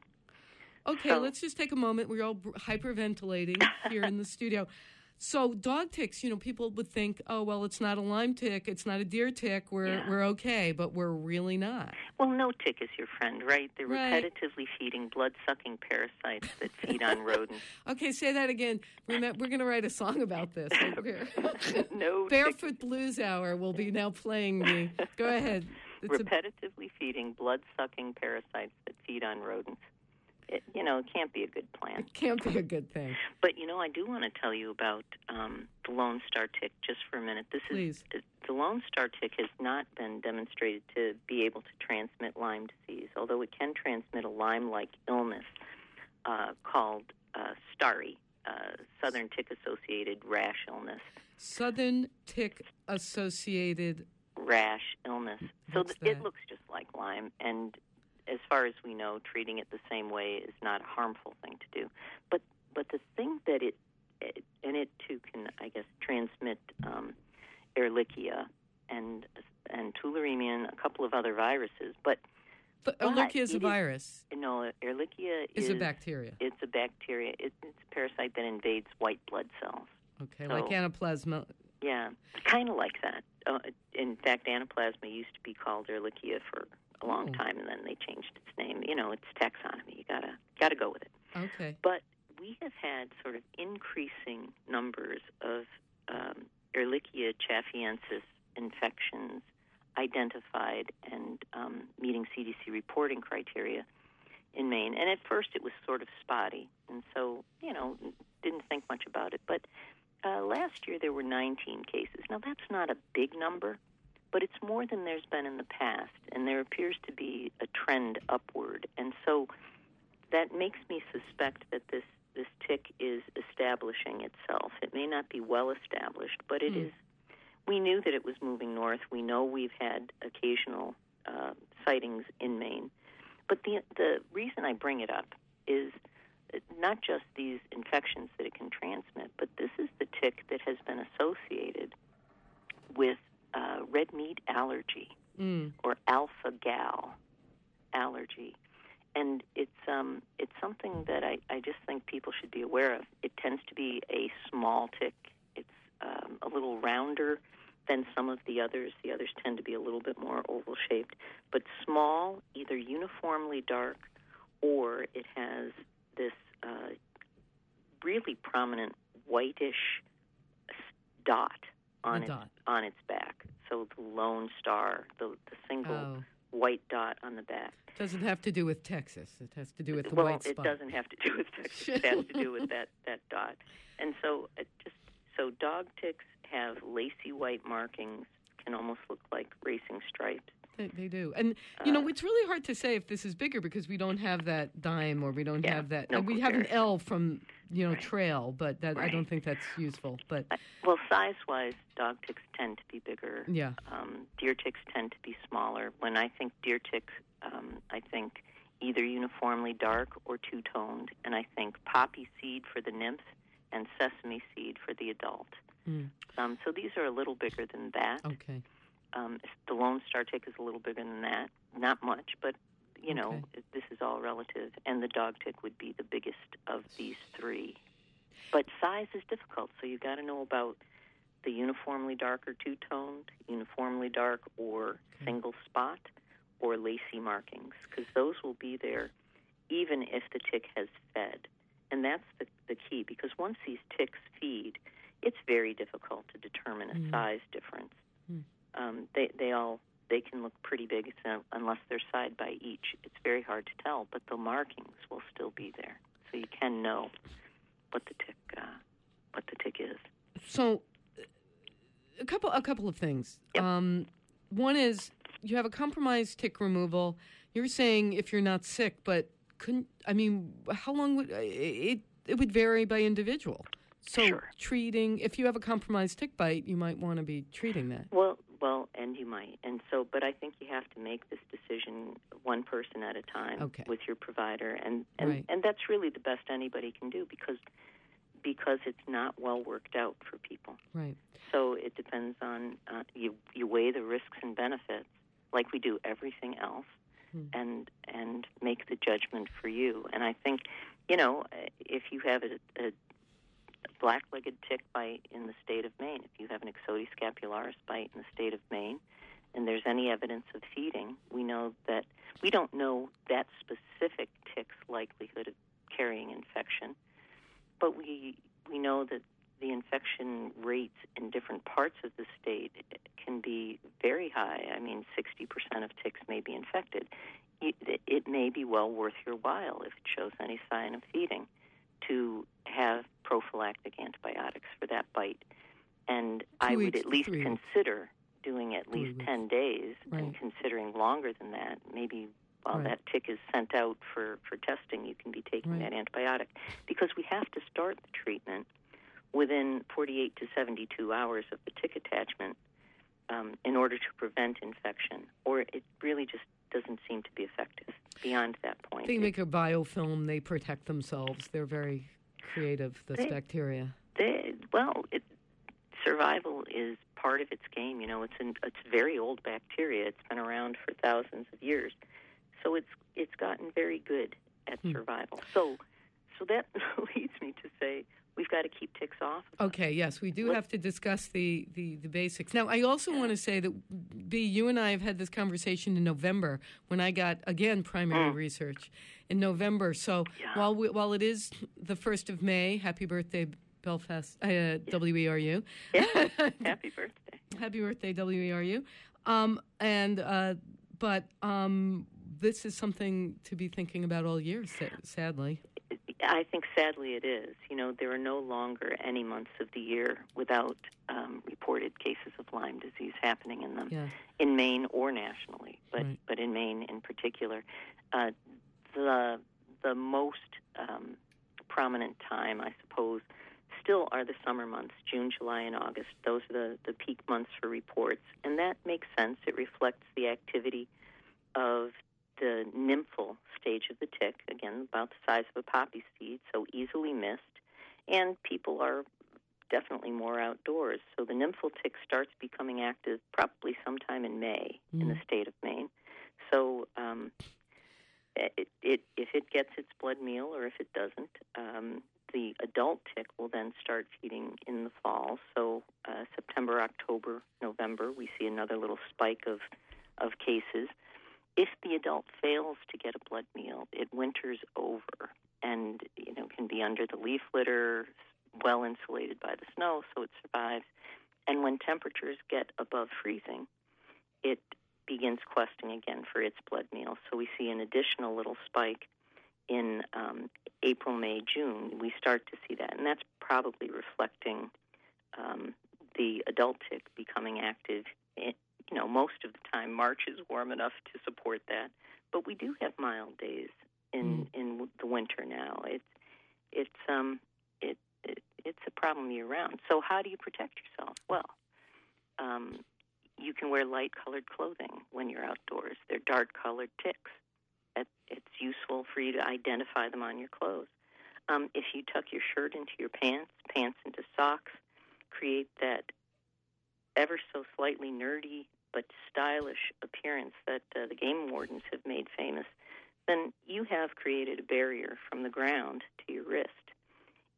Okay, So- let's just take a moment. We're all hyperventilating here in the studio. So dog ticks, you know, people would think, oh well, it's not a Lyme tick, it's not a deer tick. We're Yeah. we're okay, but we're really not. Well, no tick is your friend, right? They're Right. repetitively feeding blood-sucking parasites that feed on rodents. Okay, say that again. Remember, we're going to write a song about this. no tick Barefoot Blues Hour will be now playing me. Go ahead. It's a, repetitively feeding blood-sucking parasites that feed on rodents. It, you know, it can't be a good plan. it can't be a good thing. But you know, I do want to tell you about um, the Lone Star tick just for a minute. This Please. is the Lone Star tick has not been demonstrated to be able to transmit Lyme disease, although it can transmit a Lyme-like illness uh, called uh, STARI, uh, Southern Tick-Associated Rash Illness. Southern Tick Associated. rash illness. So th- it looks just like Lyme, and as far as we know, treating it the same way is not a harmful thing to do. But but the thing that it, it and it too can I guess transmit um, Ehrlichia and and tularemia and a couple of other viruses. But But Ehrlichia is a virus. you know, Ehrlichia Is is a bacteria. It's a bacteria. It, it's a parasite that invades white blood cells. Okay, like anaplasma. Yeah, kind of like that. Uh, in fact, anaplasma used to be called Ehrlichia for a long Oh. time, and then they changed its name. You know, it's taxonomy. You gotta gotta go with it. Okay. But we have had sort of increasing numbers of um, Ehrlichia chaffeensis infections identified and um, meeting CDC reporting criteria in Maine. And at first, it was sort of spotty, and so you know didn't think much about it. But uh, last year there were 19 cases. Now that's not a big number, but it's more than there's been in the past, and there appears to be a trend upward. And so that makes me suspect that this this tick is establishing itself. It may not be well established, but it is. We knew that it was moving north. We know we've had occasional uh, sightings in Maine, but the the reason I bring it up is not just these infections that it can transmit, but this is the tick that has been associated with uh, red meat allergy Mm. or alpha gal allergy. And it's um, it's something that I, I just think people should be aware of. It tends to be a small tick. It's um, a little rounder than some of the others. The others tend to be a little bit more oval shaped, but small, either uniformly dark, or it has this uh, really prominent whitish dot on its dot. on its back. So the lone star, the the single Oh. white dot on the back. Doesn't have to do with Texas. It has to do with the well, white it doesn't have to do with Texas. it has to do with that that dot. And so it just so dog ticks have lacy white markings, can almost look like racing stripes. They, they do. And, you know, Uh, it's really hard to say if this is bigger because we don't have that dime or we don't Yeah, have that. no we have an. L from, you know, Right. trail, but that I don't think that's useful. But Uh, Well, size-wise, dog ticks tend to be bigger. yeah. Um, deer ticks tend to be smaller. When I think deer tick, um, I think either uniformly dark or two-toned, and I think poppy seed for the nymph and sesame seed for the adult. Mm. Um, so these are a little bigger than that. Okay. Um, the lone star tick is a little bigger than that. Not much, but you know Okay. this is all relative. And the dog tick would be the biggest of these three. But size is difficult, so you've got to know about the uniformly dark or two-toned, uniformly dark or single spot, or lacy markings, because those will be there even if the tick has fed. And that's the, the key, because once these ticks feed, it's very difficult to determine a Mhm. size difference. Mm. Um, they, they all they can look pretty big so- unless they're side by each. It's very hard to tell, but the markings will still be there, so you can know what the tick uh, what the tick is. So, a couple a couple of things. Yep. Um, one is you have a compromised tick removal. You're saying if you're not sick, but couldn't I mean, how long would it? It would vary by individual. So Sure. treating if you have a compromised tick bite, you might want to be treating that. Well, well, and you might. And so, but I think you have to make this decision one person at a time Okay. with your provider, and and Right. and that's really the best anybody can do because because it's not well worked out for people. Right. So it depends on uh, you. You weigh the risks and benefits, like we do everything else, Hmm. and and make the judgment for you. And I think, you know, if you have a, a black-legged tick bite in the state of Maine, if you have an Ixodes scapularis bite in the state of Maine, and there's any evidence of feeding, we know that we don't know that specific tick's likelihood of carrying infection, but we we know that the infection rates in different parts of the state can be very high. I mean, 60% of ticks may be infected. It, it may be well worth your while if it shows any sign of feeding to have prophylactic antibiotics for that bite. And I would at least three consider doing at least weeks. 10 days and considering longer than that, maybe while Right. that tick is sent out for, for testing, you can be taking Right. that antibiotic. Because we have to start the treatment within 48 to 72 hours of the tick attachment um, in order to prevent infection, or it really just doesn't seem to be effective beyond that point. They make a biofilm. They protect themselves. They're very creative. This They- bacteria. They, well, it, survival is part of its game. You know, it's an, it's very old bacteria. It's been around for thousands of years, so it's it's gotten very good at Hmm. survival. So, so that leads me to say we've got to keep ticks off. Okay, yes, we do have to discuss the, the, the basics. Now, I also want to say that, B, you and I have had this conversation in November when I got, again, primary research in November. So Yeah. while, we, while it is the 1st of May, happy birthday, Belfast, uh, WERU. Yeah. Happy birthday. Happy birthday, WERU. Um, and, uh, but um, this is something to be thinking about all year, sa- sadly. I think sadly it is. You know, there are no longer any months of the year without um, reported cases of Lyme disease happening in them. Yeah. in Maine or nationally, but Right. but in Maine in particular, uh, the the most um, prominent time, I suppose, still are the summer months, June, July, and August. Those are the the peak months for reports, and that makes sense. It reflects the activity of the nymphal stage of the tick, again about the size of a poppy seed, so easily missed, and people are definitely more outdoors. So the nymphal tick starts becoming active probably sometime in May in the state of Maine. So um, it, it, if it gets its blood meal or if it doesn't, um, the adult tick will then start feeding in the fall. So uh, September, October, November, we see another little spike of of cases. If the adult fails to get a blood meal, it winters over and you know can be under the leaf litter, well insulated by the snow, so it survives. And when temperatures get above freezing, it begins questing again for its blood meal. So we see an additional little spike in um, April, May, June. We start to see that, and that's probably reflecting um, the adult tick becoming active. You know, most of the time, March is warm enough to support that, but we do have mild days in in the winter now. It's it's um it, it it's a problem year round. So how do you protect yourself? Well, um, you can wear light colored clothing when you're outdoors. They're dark colored ticks. It, it's useful for you to identify them on your clothes. Um, if you tuck your shirt into your pants, pants into socks, create that ever so slightly nerdy but stylish appearance that uh, the game wardens have made famous, then you have created a barrier from the ground to your wrist.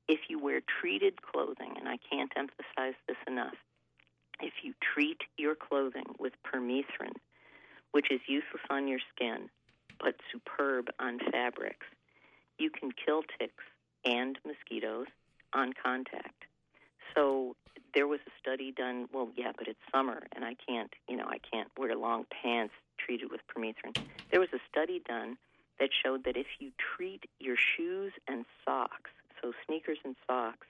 If you wear treated clothing, and I can't emphasize this enough, if you treat your clothing with permethrin, which is useless on your skin but superb on fabrics, you can kill ticks and mosquitoes on contact. So there was a study done. Well, yeah, but it's summer, and I can't, you know, I can't wear long pants treated with permethrin. There was a study done that showed that if you treat your shoes and socks, so sneakers and socks,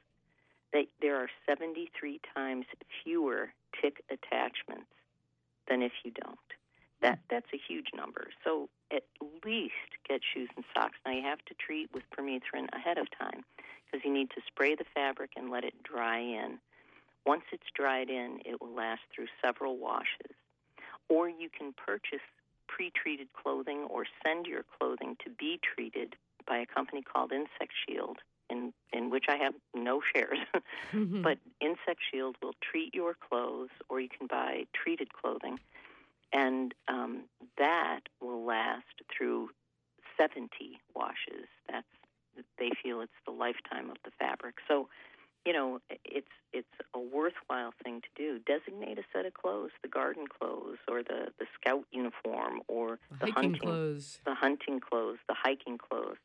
that there are 73 times fewer tick attachments than if you don't. That that's a huge number. So at least get shoes and socks. Now you have to treat with permethrin ahead of time because you need to spray the fabric and let it dry in. Once it's dried in, it will last through several washes. or you can purchase pre-treated clothing or send your clothing to be treated by a company called Insect Shield, in in which I have no shares. Mhm. but Insect Shield will treat your clothes, or you can buy treated clothing, and um, that will last through 70 washes. That's they feel it's the lifetime of the fabric. So, you know, it's it's a worthwhile thing to do. Designate a set of clothes, the garden clothes, or the the scout uniform, or The the hiking hunting clothes. the hunting clothes, the hiking clothes.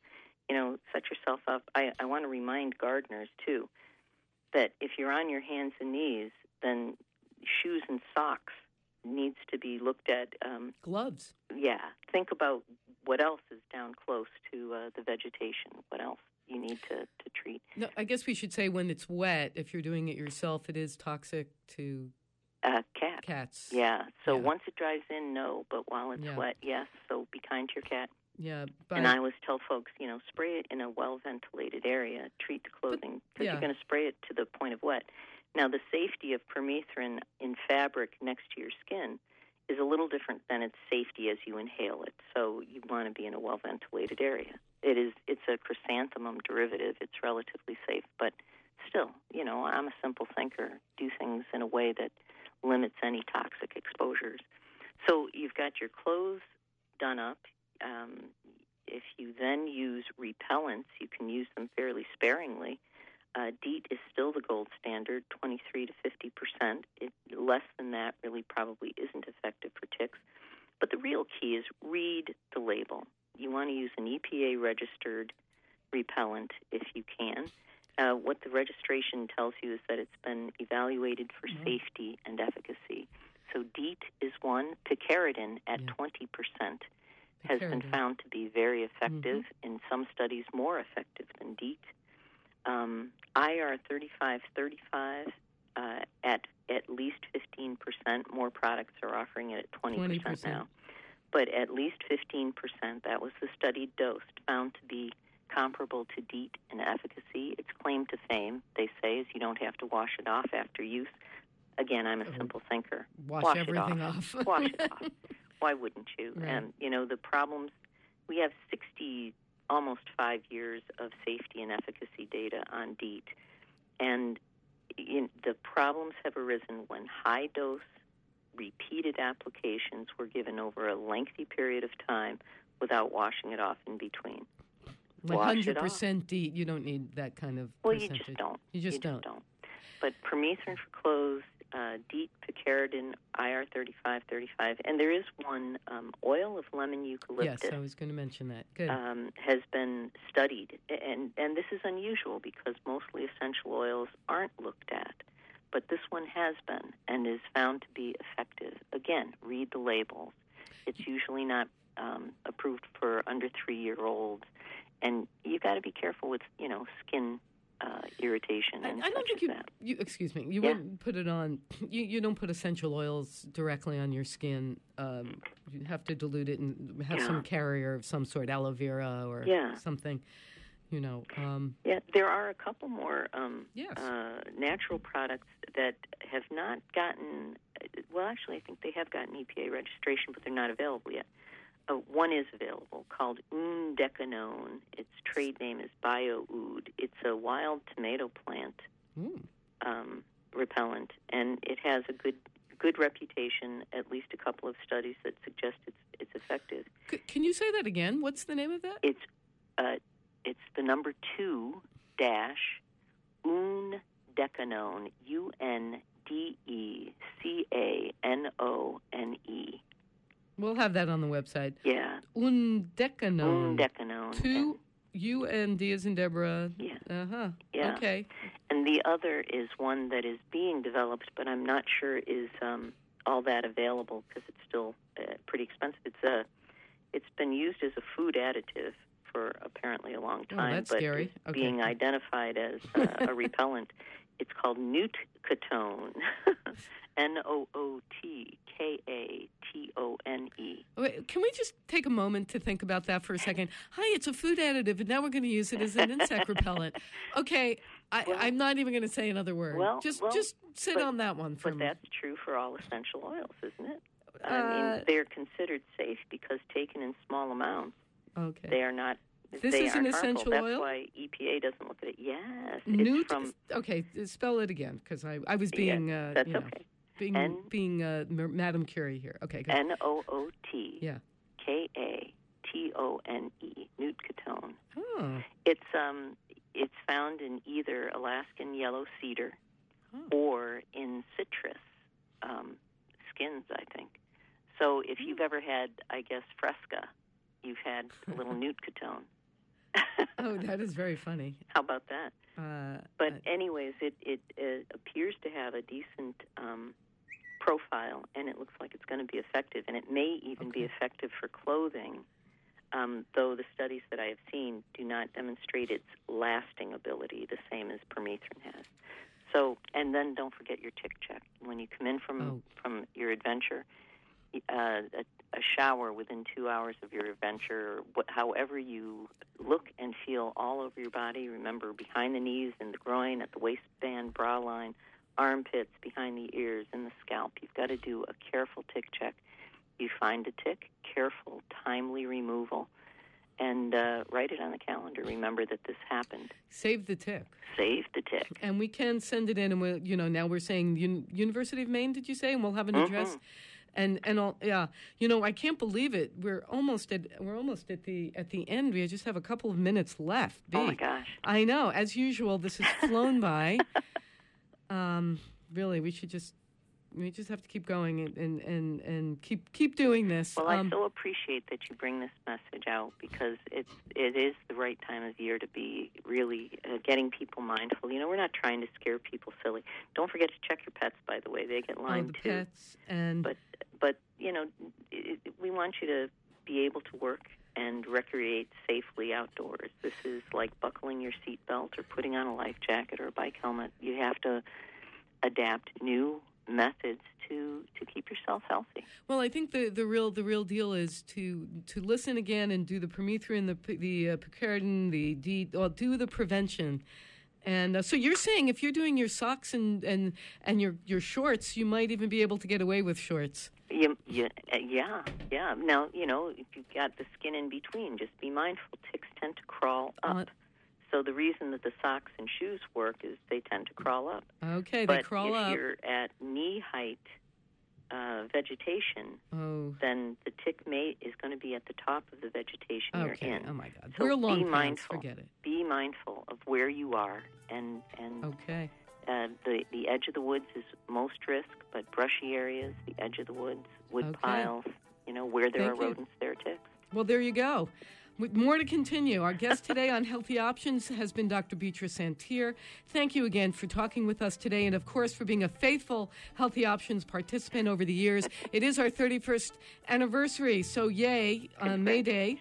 You know, set yourself up. I, I want to remind gardeners too that if you're on your hands and knees, then shoes and socks needs to be looked at. Um, Gloves. yeah, think about what else is down close to uh, the vegetation. What else you need to, to treat. No, I guess we should say when it's wet, if you're doing it yourself, it is toxic to Uh, cat. cats. Yeah. So Yeah. once it dries in, no. But while it's Yeah. wet, yes. So be kind to your cat. Yeah, but and I always tell folks, you know, spray it in a well ventilated area. Treat the clothing because yeah. you're going to spray it to the point of wet. Now, the safety of permethrin in fabric next to your skin is a little different than its safety as you inhale it. So you want to be in a well ventilated area. It is. It's a chrysanthemum derivative. It's relatively safe, but still, you know, I'm a simple thinker. Do things in a way that limits any toxic exposures. So you've got your clothes done up. Um, if you then use repellents, you can use them fairly sparingly. Uh, DEET is still the gold standard, 23 to 50 percent. Less than that really probably isn't effective for ticks. But the real key is read the label. You want to use an EPA registered repellent if you can. Uh, what the registration tells you is that it's been evaluated for Mhm. safety and efficacy. So DEET is one. Picaridin at Yeah. 20% has been found to be very effective, in some studies more effective than DEET. Um, IR 3535 uh, at at least 15%. More products are offering it at 20%, 20%. now. But at least 15%, that was the studied dose, found to be comparable to DEET in efficacy. Its claim to fame, they say, is you don't have to wash it off after use. Again, I'm a Oh. simple thinker. wash, wash it everything off. Wash it off. Why wouldn't you? Right. And you know the problems. We have 60, almost five years of safety and efficacy data on DEET, and in, the problems have arisen when high dose, repeated applications were given over a lengthy period of time without washing it off in between. One hundred percent DEET, you don't need that kind of Well, you percentage. just don't. You just you don't. just don't. But permethrin for clothes, uh, DEET, picaridin, IR 3535, and there is one um, oil of lemon eucalyptus. Yes, I was going to mention that. Good. um, has been studied, and and this is unusual because mostly essential oils aren't looked at, but this one has been and is found to be effective. Again, read the labels. It's usually not um, approved for under three year olds, and you got to be careful with you know skin uh, irritation I, and I don't such think you, that. you. Excuse me. You Yeah. wouldn't put it on. You, you don't put essential oils directly on your skin. Um, you have to dilute it and have Yeah. some carrier of some sort, aloe vera or Yeah. something. You know. Um, Yeah, there are a couple more um, Yes. uh, natural products that have not gotten. Well, actually, I think they have gotten EPA registration, but they're not available yet. Uh, one is available called undecanone. Its trade name is BioUD. It's a wild tomato plant ooh. um, repellent, and it has a good good reputation. At least a couple of studies that suggest it's it's effective. C- can you say that again? What's the name of that? It's uh, it's the number two dash undecanone U N D E C A N O N E. We'll have that on the website. Yeah, Undecanone. undecanone. Two U N D as in Deborah. Yeah. Uh huh. Yeah. Okay. And the other is one that is being developed, but I'm not sure is um, all that available because it's still uh, pretty expensive. It's a, it's been used as a food additive for apparently a long Oh, time, that's but scary. Okay. being identified as uh, a repellent. It's called newt ketone, N O O T K A T O N E. Wait, can we just take a moment to think about that for a second? Hi, it's a food additive, and now we're going to use it as an insect repellent. Okay, I, Well- I'm not even going to say another word. Well, just well, just sit but- on that one for a But minute. that's true for all essential oils, isn't it? I Uh, mean, they're considered safe because taken in small amounts, Okay. they are not. This is an aren't harmful. essential That's oil? why EPA doesn't look at it. Yes, it's from. okay, spell it again because I, I was being uh, that's you know, okay. Being N- being uh, M- Madam Curie here. Okay. N O O T yeah. K A T O N E, Newt ketone. Oh. It's um, it's found in either Alaskan yellow cedar Oh. or in citrus um, skins, I think. So if you've Hmm. ever had, I guess, fresca, you've had a little nootkatone. Oh, that is very funny. How about that? Uh, But anyways, it it, it appears to have a decent um, profile, and it looks like it's going to be effective, and it may even be effective for clothing. Um, though the studies that I have seen do not demonstrate its lasting ability the same as permethrin has. So, and then don't forget your tick check when you come in from Oh. from your adventure. Uh, a, a shower within two hours of your adventure, what, however you look and feel all over your body. Remember, behind the knees, in the groin, at the waistband, bra line, armpits, behind the ears, in the scalp. You've got to do a careful tick check. You find a tick, careful, timely removal, and uh, write it on the calendar. Remember that this happened. save the tick. Save the tick. and we can send it in, and we'll you know now we're saying Un- University of Maine. Did you say? And we'll have an address. Mhm. And and all yeah, you know I can't believe it. We're almost at we're almost at the at the end. We just have a couple of minutes left. Oh my gosh. I know. As usual, this has flown by. Um, really, we should just we just have to keep going and and and, and keep keep doing this. Well, um, I so appreciate that you bring this message out because it's it is the right time of year to be really uh, getting people mindful. You know, we're not trying to scare people silly. Don't forget to check your pets. By the way, they get Lyme the too. pets and But but you know, it- we want you to be able to work and recreate safely outdoors. This is like buckling your seatbelt or putting on a life jacket or a bike helmet. You have to adapt new methods to to keep yourself healthy. Well, I think the, the real the real deal is to to listen again and do the permethrin, the the uh, picaridin, the D, do the prevention. And uh, so you're saying if you're doing your socks and, and, and your, your shorts, you might even be able to get away with shorts. You, you, uh, yeah, yeah. Now, you know, if you've got the skin in between, just be mindful. Ticks tend to crawl up. Uh, so the reason that the socks and shoes work is they tend to crawl up. Okay, but they crawl if up. you're at knee height uh, vegetation, Oh, then the tick mate is going to be at the top of the vegetation okay. you're in. Oh my God, So we're long be mindful. Forget it. Be mindful of where you are, and and Okay. uh, the the edge of the woods is most risk, but brushy areas, the edge of the woods, wood Okay. piles, you know, where there Thank are you. rodents, there are ticks. Well, there you go. With more to continue. Our guest today on Healthy Options has been Dr. Beatrice Szantyr. Thank you again for talking with us today and, of course, for being a faithful Healthy Options participant over the years. It is our 31st anniversary, so yay on May Day.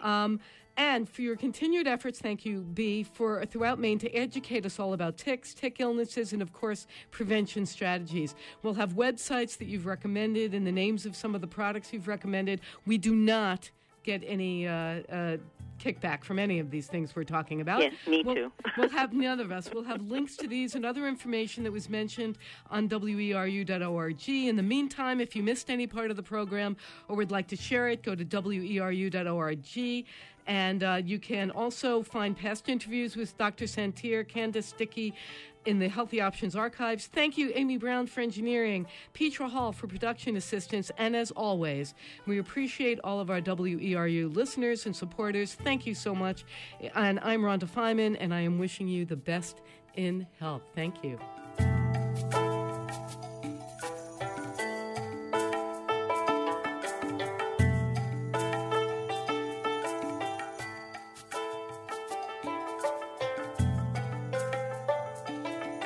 Um, and for your continued efforts, thank you, B, for throughout Maine to educate us all about ticks, tick illnesses, and of course, prevention strategies. We'll have websites that you've recommended and the names of some of the products you've recommended. We do not get any uh, uh, kickback from any of these things we're talking about. Yes, me We'll- too. we'll have none of us. We'll have links to these and other information that was mentioned on weru.org. In the meantime, if you missed any part of the program or would like to share it, go to weru.org. And uh, you can also find past interviews with Dr. Szantyr, Candace Sticky in the Healthy Options archives. Thank you, Amy Brown, for engineering, Petra Hall for production assistance, and as always, we appreciate all of our WERU listeners and supporters. Thank you so much. And I'm Rhonda Feinman, and I am wishing you the best in health. Thank you.